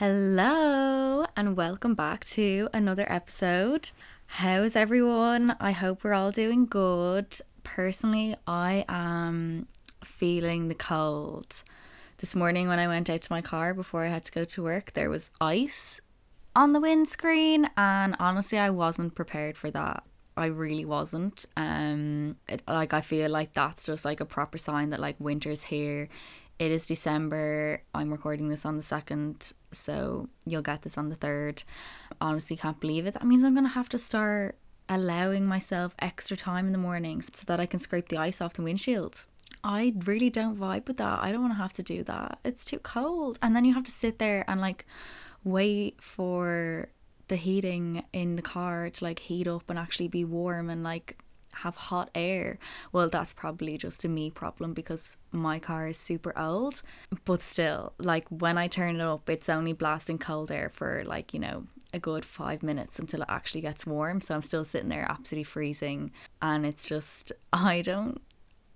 Hello, and welcome back to another episode. How's everyone? I hope we're all doing good. Personally, I am feeling the cold. This morning, when I went out to my car before I had to go to work, there was ice on the windscreen, and honestly, I wasn't prepared for that. I really wasn't. Um, it, like I feel like that's just like a proper sign that like winter's here. It is December. I'm recording this on the second, so you'll get this on the third. Honestly, can't believe it. That means I'm gonna have to start allowing myself extra time in the mornings so that I can scrape the ice off the windshield. I really don't vibe with that. I don't want to have to do that. It's too cold. And then you have to sit there and like wait for the heating in the car to like heat up and actually be warm and like have hot air. Well, that's probably just a me problem because my car is super old. But still, like when I turn it up, it's only blasting cold air for like, you know, a good five minutes until it actually gets warm. So I'm still sitting there absolutely freezing. And it's just, I don't,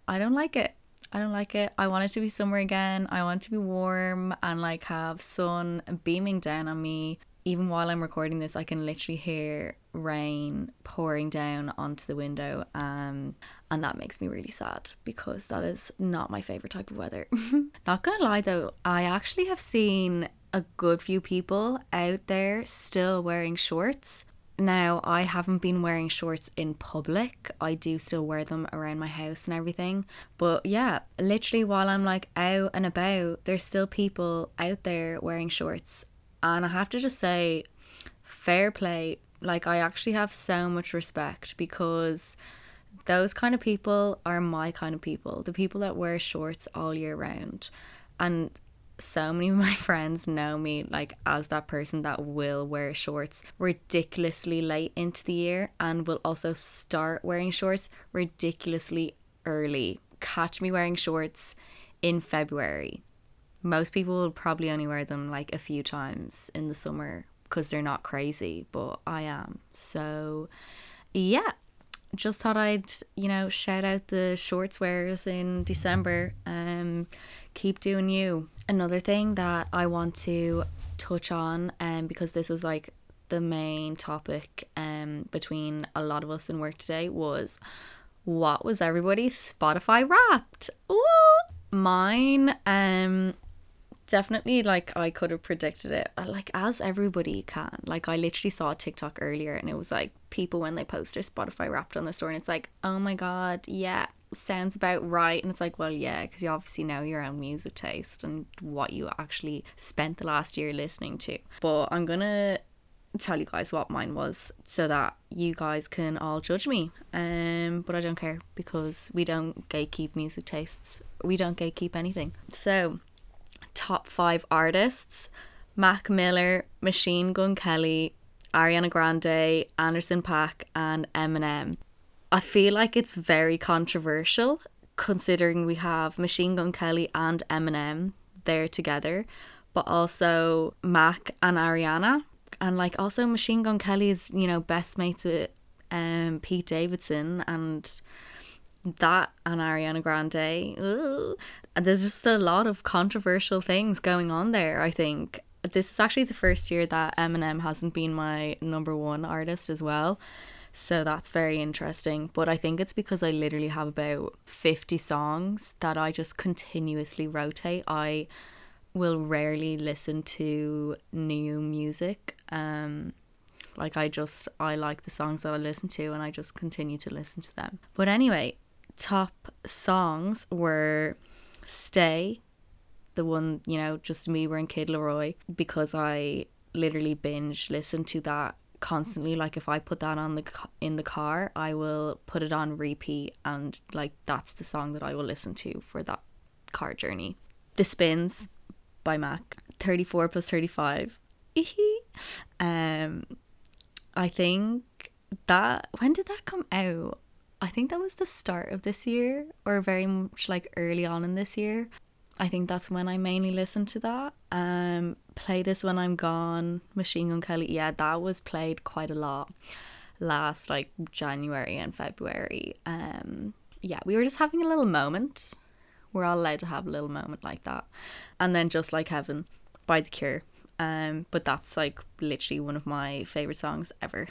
I don't like it. I don't like it. I want it to be summer again. I want it to be warm and like have sun beaming down on me even while I'm recording this, I can literally hear rain pouring down onto the window. Um, and that makes me really sad because that is not my favorite type of weather. not gonna lie though, I actually have seen a good few people out there still wearing shorts. Now, I haven't been wearing shorts in public. I do still wear them around my house and everything. But yeah, literally while I'm like out and about, there's still people out there wearing shorts and I have to just say, fair play. Like, I actually have so much respect because those kind of people are my kind of people. The people that wear shorts all year round. And so many of my friends know me like as that person that will wear shorts ridiculously late into the year and will also start wearing shorts ridiculously early. Catch me wearing shorts in February most people will probably only wear them like a few times in the summer because they're not crazy, but I am. So, yeah, just thought I'd, you know, shout out the shorts wearers in December. Um, keep doing you. Another thing that I want to touch on, um, because this was like the main topic um between a lot of us in work today was what was everybody's Spotify wrapped? Ooh. Mine um definitely like I could have predicted it, like as everybody can. Like I literally saw a TikTok earlier, and it was like people when they post their Spotify wrapped on the store, and it's like, oh my god, yeah, sounds about right. And it's like, well, yeah, because you obviously know your own music taste and what you actually spent the last year listening to. But I'm gonna tell you guys what mine was so that you guys can all judge me um but i don't care because we don't gatekeep music tastes we don't gatekeep anything so top five artists Mac Miller, Machine Gun Kelly, Ariana Grande, Anderson .Paak, and Eminem. I feel like it's very controversial considering we have Machine Gun Kelly and Eminem there together, but also Mac and Ariana. And like also Machine Gun Kelly is, you know, best mates with um Pete Davidson and that and Ariana Grande. Ooh. There's just a lot of controversial things going on there, I think. This is actually the first year that Eminem hasn't been my number one artist as well. So that's very interesting. But I think it's because I literally have about 50 songs that I just continuously rotate. I will rarely listen to new music. Um, like I just I like the songs that I listen to and I just continue to listen to them. But anyway, top songs were Stay, the one, you know, just me wearing Kid LAROI, because I literally binge listen to that constantly. Like if i put that on the in the car i will put it on repeat and like that's the song that i will listen to for that car journey. The spins by mac 34 plus 35 um i think that when did that come out I think that was the start of this year or very much like early on in this year. I think that's when I mainly listened to that. Um, play this when I'm gone. Machine Gun Kelly, yeah, that was played quite a lot last like January and February. Um, yeah, we were just having a little moment. We're all allowed to have a little moment like that. And then just like heaven by the Cure. Um, but that's like literally one of my favorite songs ever,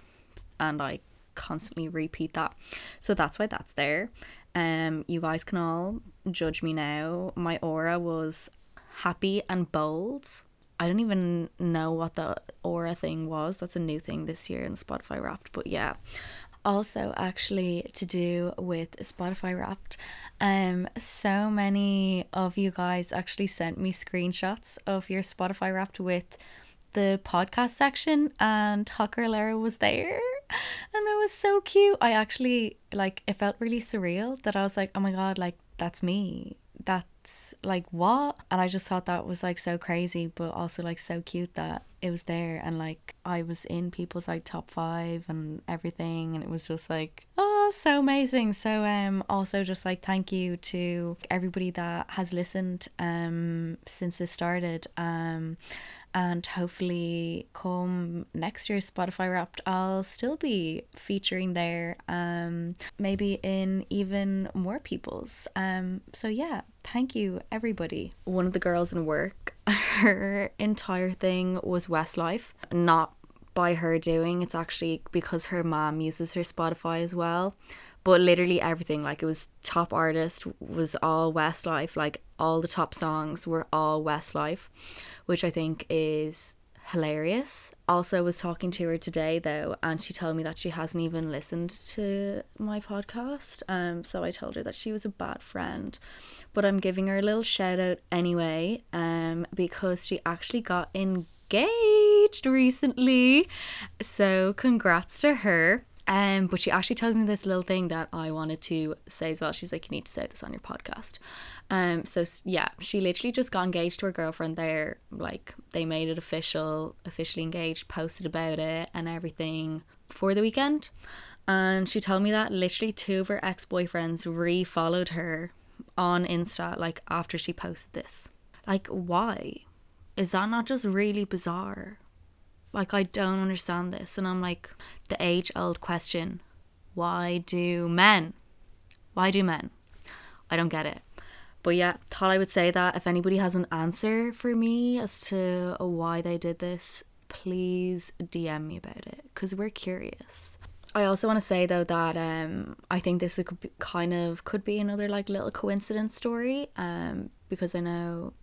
and I constantly repeat that. So that's why that's there. Um, you guys can all judge me now. My aura was happy and bold. I don't even know what the aura thing was. That's a new thing this year in Spotify Wrapped. But yeah, also actually to do with Spotify Wrapped. Um, so many of you guys actually sent me screenshots of your Spotify Wrapped with the podcast section, and Hot Girl Era was there, and that was so cute. I actually like it felt really surreal that I was like, oh my god, like that's me. That's like what? And I just thought that was like so crazy, but also like so cute that it was there and like I was in people's like top five and everything and it was just like oh so amazing so um also just like thank you to everybody that has listened um since this started um and hopefully come next year's Spotify Wrapped I'll still be featuring there um maybe in even more people's. Um so yeah thank you everybody. One of the girls in work her entire thing was Westlife. Not by her doing it's actually because her mom uses her Spotify as well but literally everything like it was top artist was all Westlife like all the top songs were all Westlife which I think is hilarious. Also was talking to her today though and she told me that she hasn't even listened to my podcast. Um so I told her that she was a bad friend. But I'm giving her a little shout out anyway um because she actually got engaged recently. So congrats to her. Um, but she actually told me this little thing that I wanted to say as well. She's like, you need to say this on your podcast. Um, so yeah, she literally just got engaged to her girlfriend there. Like they made it official, officially engaged, posted about it and everything for the weekend. And she told me that literally two of her ex boyfriends re-followed her on Insta like after she posted this. Like why? Is that not just really bizarre? Like, I don't understand this. And I'm like, the age old question why do men? Why do men? I don't get it. But yeah, thought I would say that if anybody has an answer for me as to why they did this, please DM me about it because we're curious. I also want to say though that um I think this could be, kind of could be another like little coincidence story um because I know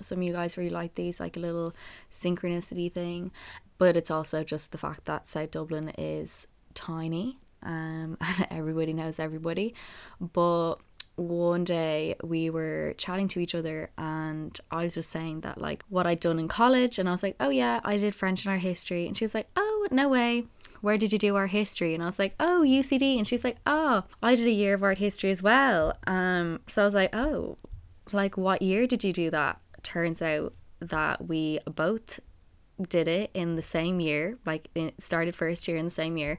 some of you guys really like these like a little synchronicity thing but it's also just the fact that South Dublin is tiny um, and everybody knows everybody. But one day we were chatting to each other and I was just saying that like what I'd done in college and I was like, "Oh yeah, I did French and art history." And she was like, "Oh, no way. Where did you do art history?" And I was like, "Oh, UCD." And she's like, "Oh, I did a year of art history as well." Um so I was like, "Oh, like what year did you do that?" Turns out that we both did it in the same year, like it started first year in the same year.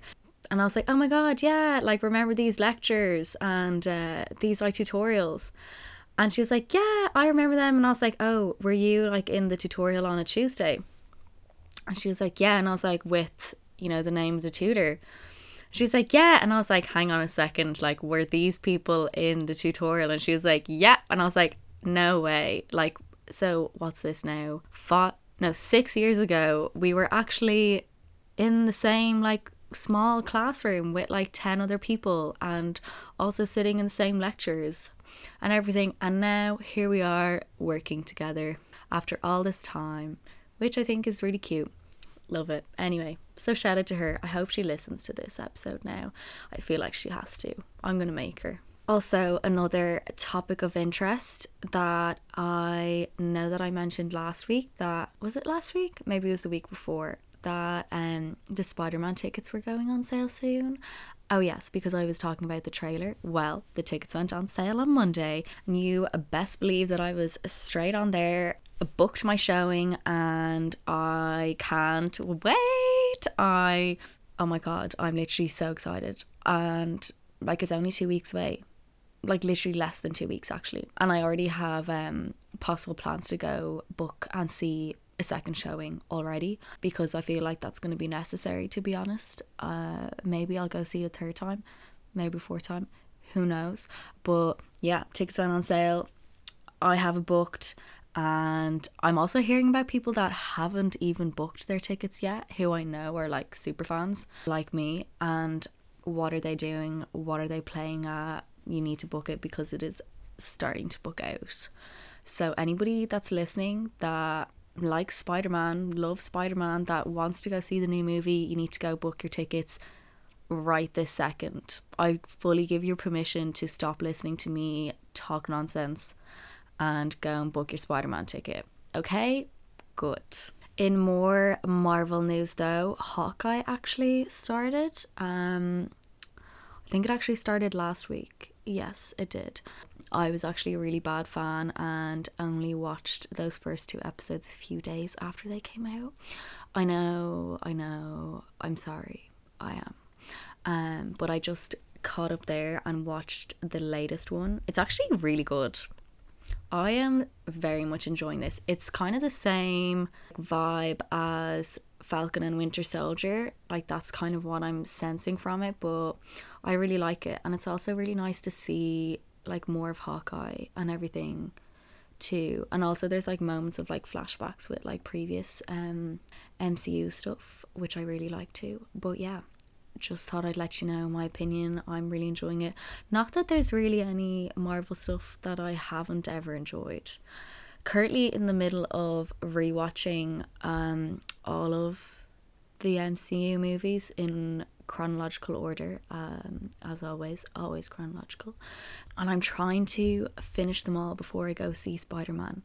And I was like, oh my God, yeah, like remember these lectures and uh, these like tutorials. And she was like, yeah, I remember them. And I was like, oh, were you like in the tutorial on a Tuesday? And she was like, yeah. And I was like, with, you know, the name of the tutor. She's like, yeah. And I was like, hang on a second. Like, were these people in the tutorial? And she was like, yeah. And I was like, no way. Like, so what's this now? Five, no, six years ago, we were actually in the same like small classroom with like 10 other people and also sitting in the same lectures and everything. And now here we are working together after all this time, which I think is really cute. Love it. Anyway, so shout out to her. I hope she listens to this episode now. I feel like she has to. I'm going to make her. Also, another topic of interest that I know that I mentioned last week that was it last week? Maybe it was the week before that um the Spider-Man tickets were going on sale soon. Oh yes, because I was talking about the trailer. Well, the tickets went on sale on Monday, and you best believe that I was straight on there, booked my showing, and I can't wait. I oh my god, I'm literally so excited. And like it's only two weeks away like literally less than two weeks actually and i already have um possible plans to go book and see a second showing already because i feel like that's going to be necessary to be honest uh maybe i'll go see a third time maybe fourth time who knows but yeah tickets went on sale i have it booked And I'm also hearing about people that haven't even booked their tickets yet, who I know are like super fans like me. And what are they doing? What are they playing at? You need to book it because it is starting to book out. So, anybody that's listening that likes Spider Man, loves Spider Man, that wants to go see the new movie, you need to go book your tickets right this second. I fully give you permission to stop listening to me talk nonsense and go and book your Spider Man ticket. Okay? Good. In more Marvel news though, Hawkeye actually started. Um I think it actually started last week. Yes, it did. I was actually a really bad fan and only watched those first two episodes a few days after they came out. I know, I know, I'm sorry. I am. Um, but I just caught up there and watched the latest one. It's actually really good. I am very much enjoying this. It's kind of the same vibe as Falcon and Winter Soldier. Like that's kind of what I'm sensing from it, but I really like it. And it's also really nice to see like more of Hawkeye and everything too. And also there's like moments of like flashbacks with like previous um MCU stuff, which I really like too. But yeah, just thought I'd let you know my opinion. I'm really enjoying it. Not that there's really any Marvel stuff that I haven't ever enjoyed. Currently in the middle of rewatching um all of the MCU movies in chronological order, um, as always, always chronological. And I'm trying to finish them all before I go see Spider Man.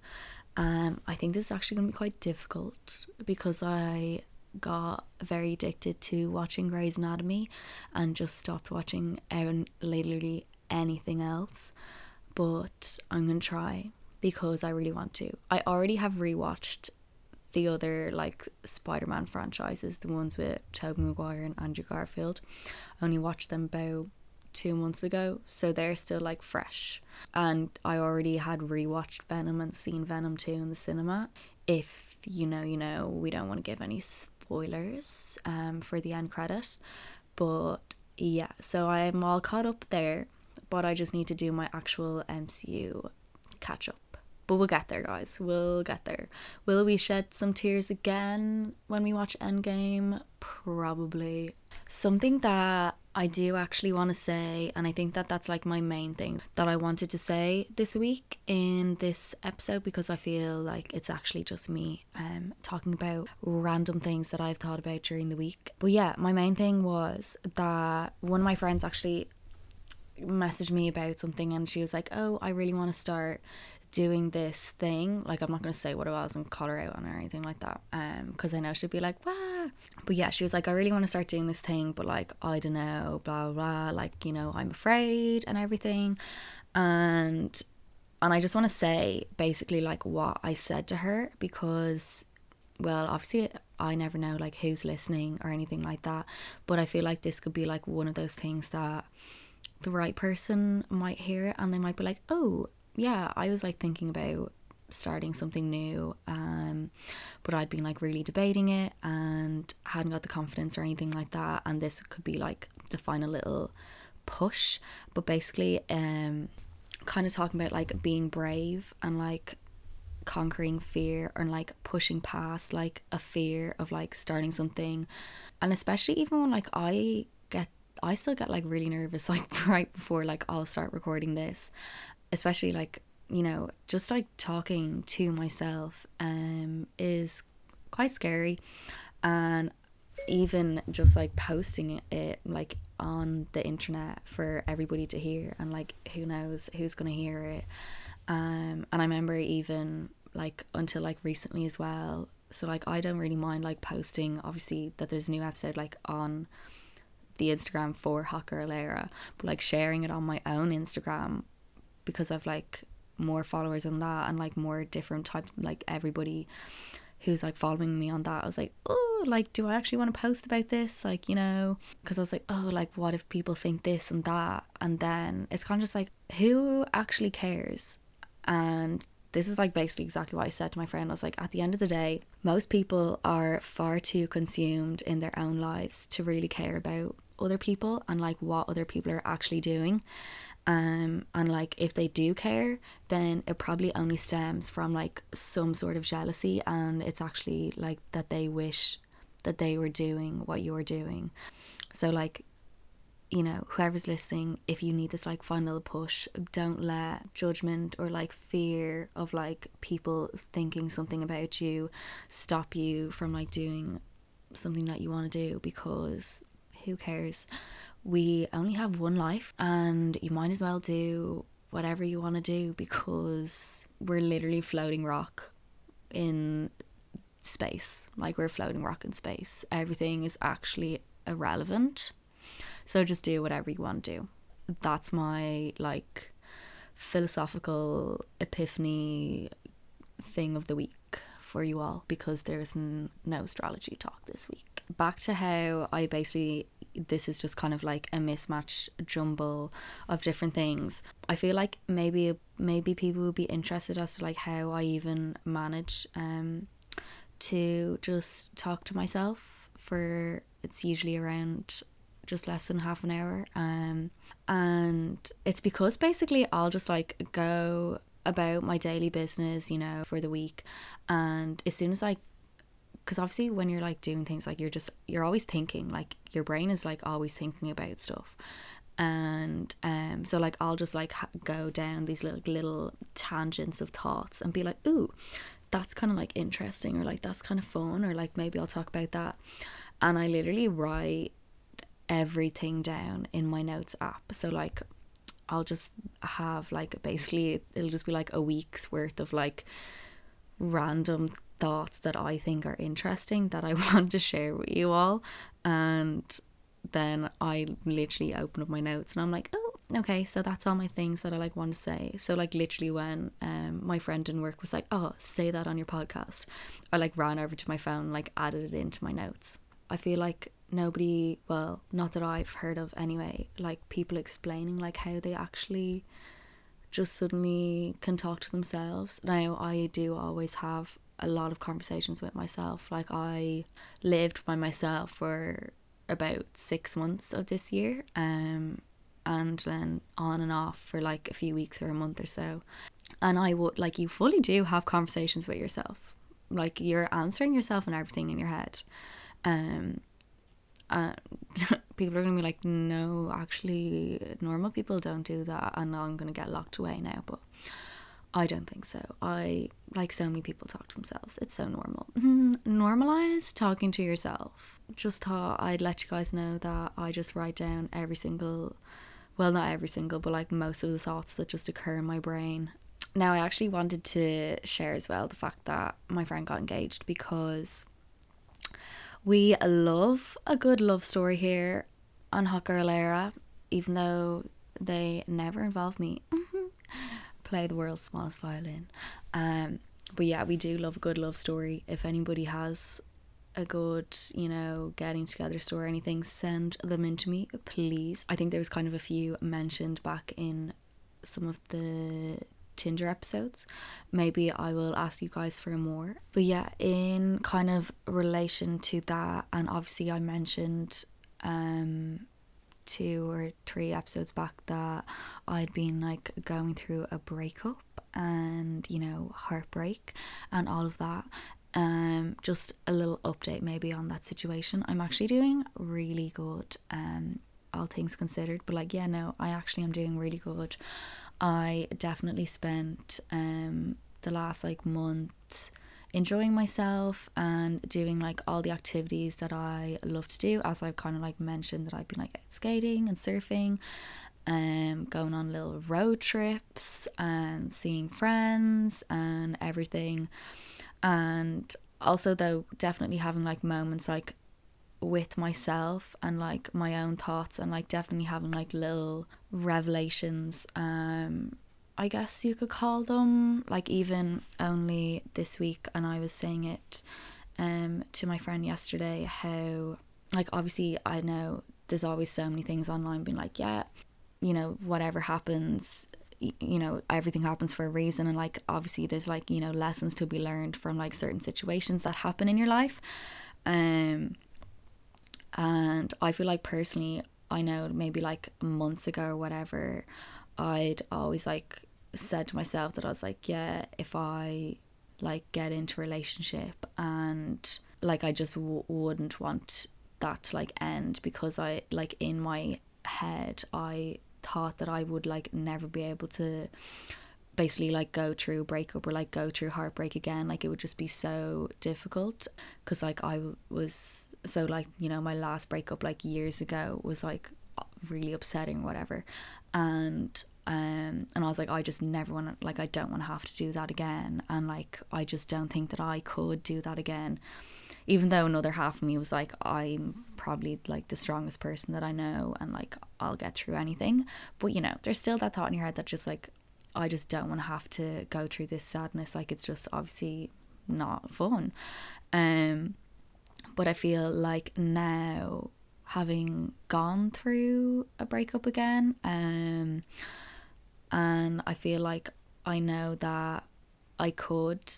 Um, I think this is actually going to be quite difficult because I got very addicted to watching Grey's Anatomy and just stopped watching literally anything else. But I'm gonna try because I really want to. I already have rewatched the other like Spider-Man franchises, the ones with Tobey Maguire and Andrew Garfield. I only watched them about two months ago, so they're still like fresh. And I already had rewatched Venom and seen Venom 2 in the cinema. If you know, you know, we don't want to give any spoilers um, for the end credit. But yeah, so I'm all caught up there, but I just need to do my actual MCU catch up. But we'll get there, guys. We'll get there. Will we shed some tears again when we watch Endgame? Probably. Something that I do actually want to say, and I think that that's like my main thing that I wanted to say this week in this episode because I feel like it's actually just me um, talking about random things that I've thought about during the week. But yeah, my main thing was that one of my friends actually messaged me about something and she was like, Oh, I really want to start doing this thing like i'm not going to say what it was and call her out on or anything like that um because i know she'd be like wow but yeah she was like i really want to start doing this thing but like i don't know blah blah like you know i'm afraid and everything. And and i just want to say basically like what i said to her because well obviously i never know like who's listening or anything like that but i feel like this could be like one of those things that the right person might hear it and they might be like oh yeah, I was like thinking about starting something new um but I'd been like really debating it and hadn't got the confidence or anything like that and this could be like the final little push. But basically um kind of talking about like being brave and like conquering fear and like pushing past like a fear of like starting something. And especially even when like I get I still get like really nervous like right before like I'll start recording this especially like you know just like talking to myself um is quite scary. And even just like posting it, like on the internet for everybody to hear and like who knows who's gonna hear it. Um and i remember even like until like recently as well. So like i don't really mind like posting obviously that there's a new episode like on the instagram for hot girl but like sharing it on my own instagram because I've like more followers on that and like more different type like everybody who's like following me on that. I was like oh like do I actually want to post about this? Like you know? Because I was like oh like what if people think this and that? And then it's kind of just like who actually cares? And this is like basically exactly what I said to my friend. I was like, at the end of the day, most people are far too consumed in their own lives to really care about other people and like what other people are actually doing. Um and like if they do care then it probably only stems from like some sort of jealousy and it's actually like that they wish that they were doing what you're doing. So like you know whoever's listening if you need this like final push don't let judgment or like fear of like people thinking something about you stop you from like doing something that you want to do because who cares we only have one life and you might as well do whatever you want to do because we're literally floating rock in space. Like we're floating rock in space. Everything is actually irrelevant. So just do whatever you want to do. That's my like philosophical epiphany thing of the week for you all because there's no astrology talk this week. Back to how I basically this is just kind of like a mismatch jumble of different things. I feel like maybe maybe people would be interested as to like how I even manage um to just talk to myself for it's usually around just less than half an hour um and it's because basically I'll just like go about my daily business you know for the week and as soon as I because obviously when you're like doing things like you're just you're always thinking like your brain is like always thinking about stuff. And um so like I'll just like ha- go down these little little tangents of thoughts and be like ooh that's kind of like interesting or like that's kind of fun or like maybe I'll talk about that. And I literally write everything down in my notes app. So like I'll just have like basically it'll just be like a week's worth of like random thoughts that I think are interesting that I want to share with you all. And then I literally open up my notes and I'm like, oh, okay, so that's all my things that I like want to say. So like literally when um my friend in work was like, oh, say that on your podcast, I like ran over to my phone, like added it into my notes. I feel like nobody, well, not that I've heard of anyway, like people explaining like how they actually just suddenly can talk to themselves. Now I do always have a lot of conversations with myself. Like I lived by myself for about six months of this year, um, and then on and off for like a few weeks or a month or so. And I would like you fully do have conversations with yourself. Like you're answering yourself and everything in your head. Um people are gonna be like, no, actually normal people don't do that and I'm gonna get locked away now, but I don't think so. I like so many people talk to themselves. It's so normal. Mm-hmm. Normalize talking to yourself. Just thought I'd let you guys know that I just write down every single, well, not every single, but like most of the thoughts that just occur in my brain. Now, I actually wanted to share as well the fact that my friend got engaged because we love a good love story here on Hot Girl Era, even though they never involve me mm-hmm. Play the world's smallest violin. Um, but yeah, we do love a good love story. If anybody has a good, you know, getting together story or anything, send them in to me, please. I think there was kind of a few mentioned back in some of the Tinder episodes. Maybe I will ask you guys for more. But yeah, in kind of relation to that, and obviously I mentioned um two or three episodes back that I'd been like going through a breakup and you know heartbreak and all of that. Um just a little update maybe on that situation. I'm actually doing really good um all things considered but like yeah no i actually am doing really good. I definitely spent um the last like month enjoying myself and doing like all the activities that I love to do. As I've kind of like mentioned that I've been like skating and surfing um going on little road trips and seeing friends and everything. And also though definitely having like moments like with myself and like my own thoughts and like definitely having like little revelations um I guess you could call them. Like even only this week, and I was saying it um to my friend yesterday how like obviously I know there's always so many things online being like yeah you know whatever happens you know everything happens for a reason and like obviously there's like you know lessons to be learned from like certain situations that happen in your life um And I feel like personally, I know maybe like months ago or whatever, I'd always like said to myself that I was like, yeah, if I like get into relationship and like I just w- wouldn't want that to like end because I like in my head I thought that I would like never be able to basically like go through a breakup or like go through heartbreak again like it would just be so difficult because like I was so like you know my last breakup like years ago was like really upsetting whatever. And um and I was like I just never want to like I don't want to have to do that again. And like I just don't think that I could do that again. Even though another half of me was like I'm probably like the strongest person that I know and like I'll get through anything. But you know there's still that thought in your head that just like I just don't want to have to go through this sadness. Like it's just obviously not fun. Um but I feel like now having gone through a breakup again um and I feel like I know that I could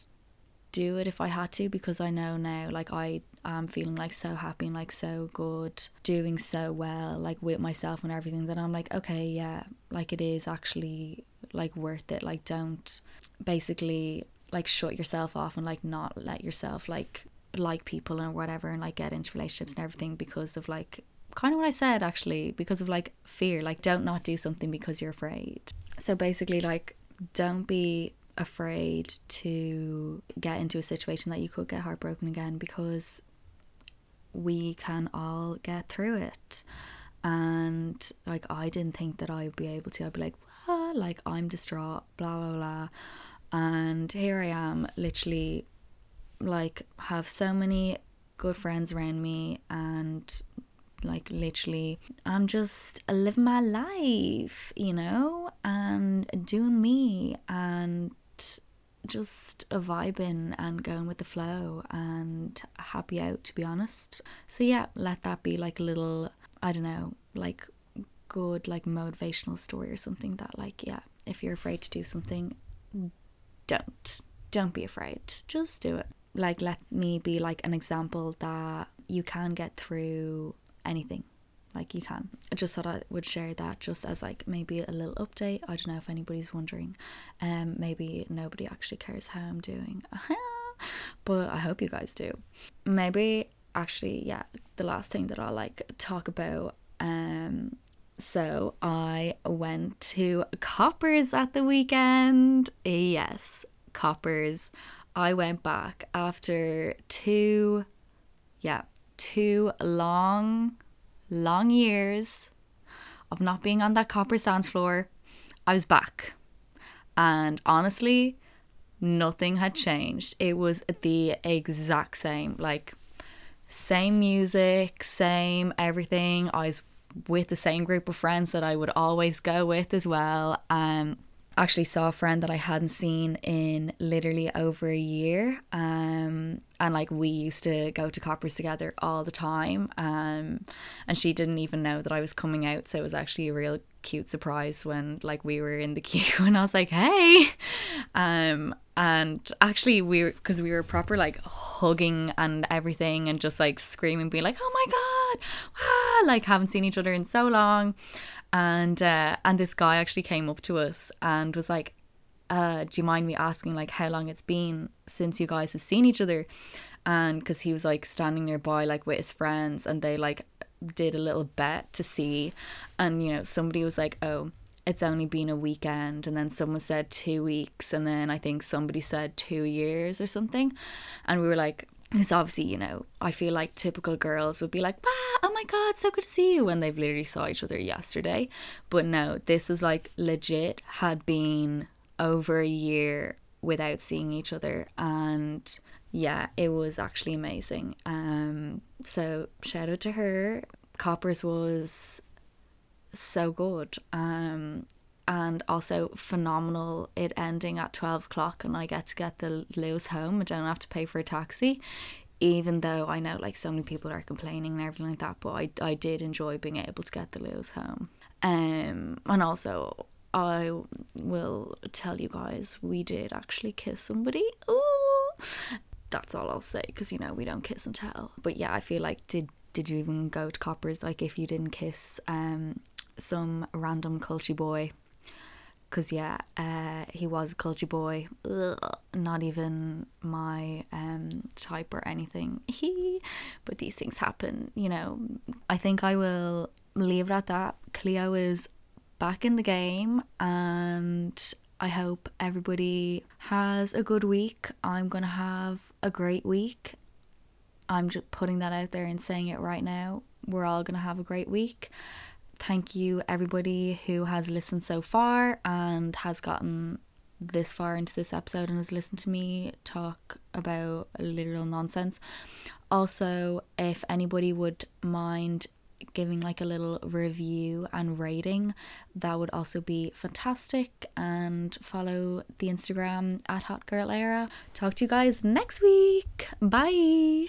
do it if I had to because I know now like I am feeling like so happy and like so good doing so well like with myself and everything that I'm like okay yeah like it is actually like worth it. Like don't basically like shut yourself off and like not let yourself like like people and whatever and like get into relationships and everything because of like kind of what I said actually because of like fear like don't not do something because you're afraid. So basically like don't be afraid to get into a situation that you could get heartbroken again because we can all get through it. And like I didn't think that I would be able to. I'd be like ah, like I'm distraught blah blah blah. And here I am literally like have so many good friends around me and like literally i'm just living my life you know and doing me and just vibing and going with the flow and happy out to be honest. So yeah let that be like a little i don't know like good like motivational story or something that like yeah if you're afraid to do something don't. Don't be afraid. Just do it like let me be like an example that you can get through anything. Like you can. I just thought i would share that just as like maybe a little update. I don't know if anybody's wondering. Um maybe nobody actually cares how i'm doing. But i hope you guys do. Maybe actually yeah the last thing that i'll like talk about um so I went to Coppers at the weekend. Yes, Coppers. I went back after two, yeah, two long, long years of not being on that copper dance floor. I was back. And honestly, nothing had changed. It was the exact same. Like, same music, same everything. I was with the same group of friends that I would always go with as well. Um, actually saw a friend that I hadn't seen in literally over a year. Um, and like we used to go to Coppers together all the time. Um, and she didn't even know that I was coming out, so it was actually a real cute surprise when like we were in the queue and I was like, "Hey," um, and actually we were because we were proper like hugging and everything and just like screaming, being like, "Oh my god!" Ah! like haven't seen each other in so long and uh, and this guy actually came up to us and was like uh, do you mind me asking like how long it's been since you guys have seen each other? And because he was like standing nearby like with his friends and they like did a little bet to see. And you know somebody was like oh it's only been a weekend. And then someone said two weeks. And then i think somebody said two years or something. And we were like because obviously, you know, I feel like typical girls would be like, wow, oh my God, so good to see you when they've literally saw each other yesterday. But no, this was like legit, had been over a year without seeing each other. And yeah, it was actually amazing. Um, so shout out to her. Coppers was so good. Um, and also phenomenal it ending at 12 o'clock and I get to get the Luas home. I don't have to pay for a taxi, even though I know like so many people are complaining and everything like that. But I, I did enjoy being able to get the Luas home. Um, and also, I will tell you guys, we did actually kiss somebody. Ooh. That's all I'll say because you know we don't kiss and tell. But yeah, I feel like did did you even go to coppers like if you didn't kiss um some random culchie boy because yeah uh he was a culchie boy Ugh, not even my um type or anything he but these things happen you know i think i will leave it at that cleo is back in the game and I hope everybody has a good week. I'm to have a great week. I'm just putting that out there and saying it right now. We're all to have a great week. Thank you, everybody who has listened so far and has gotten this far into this episode and has listened to me talk about literal nonsense. Also, if anybody would mind giving like a little review and rating, that would also be fantastic. And follow the Instagram at Hot Girl Era. Talk to you guys next week. Bye.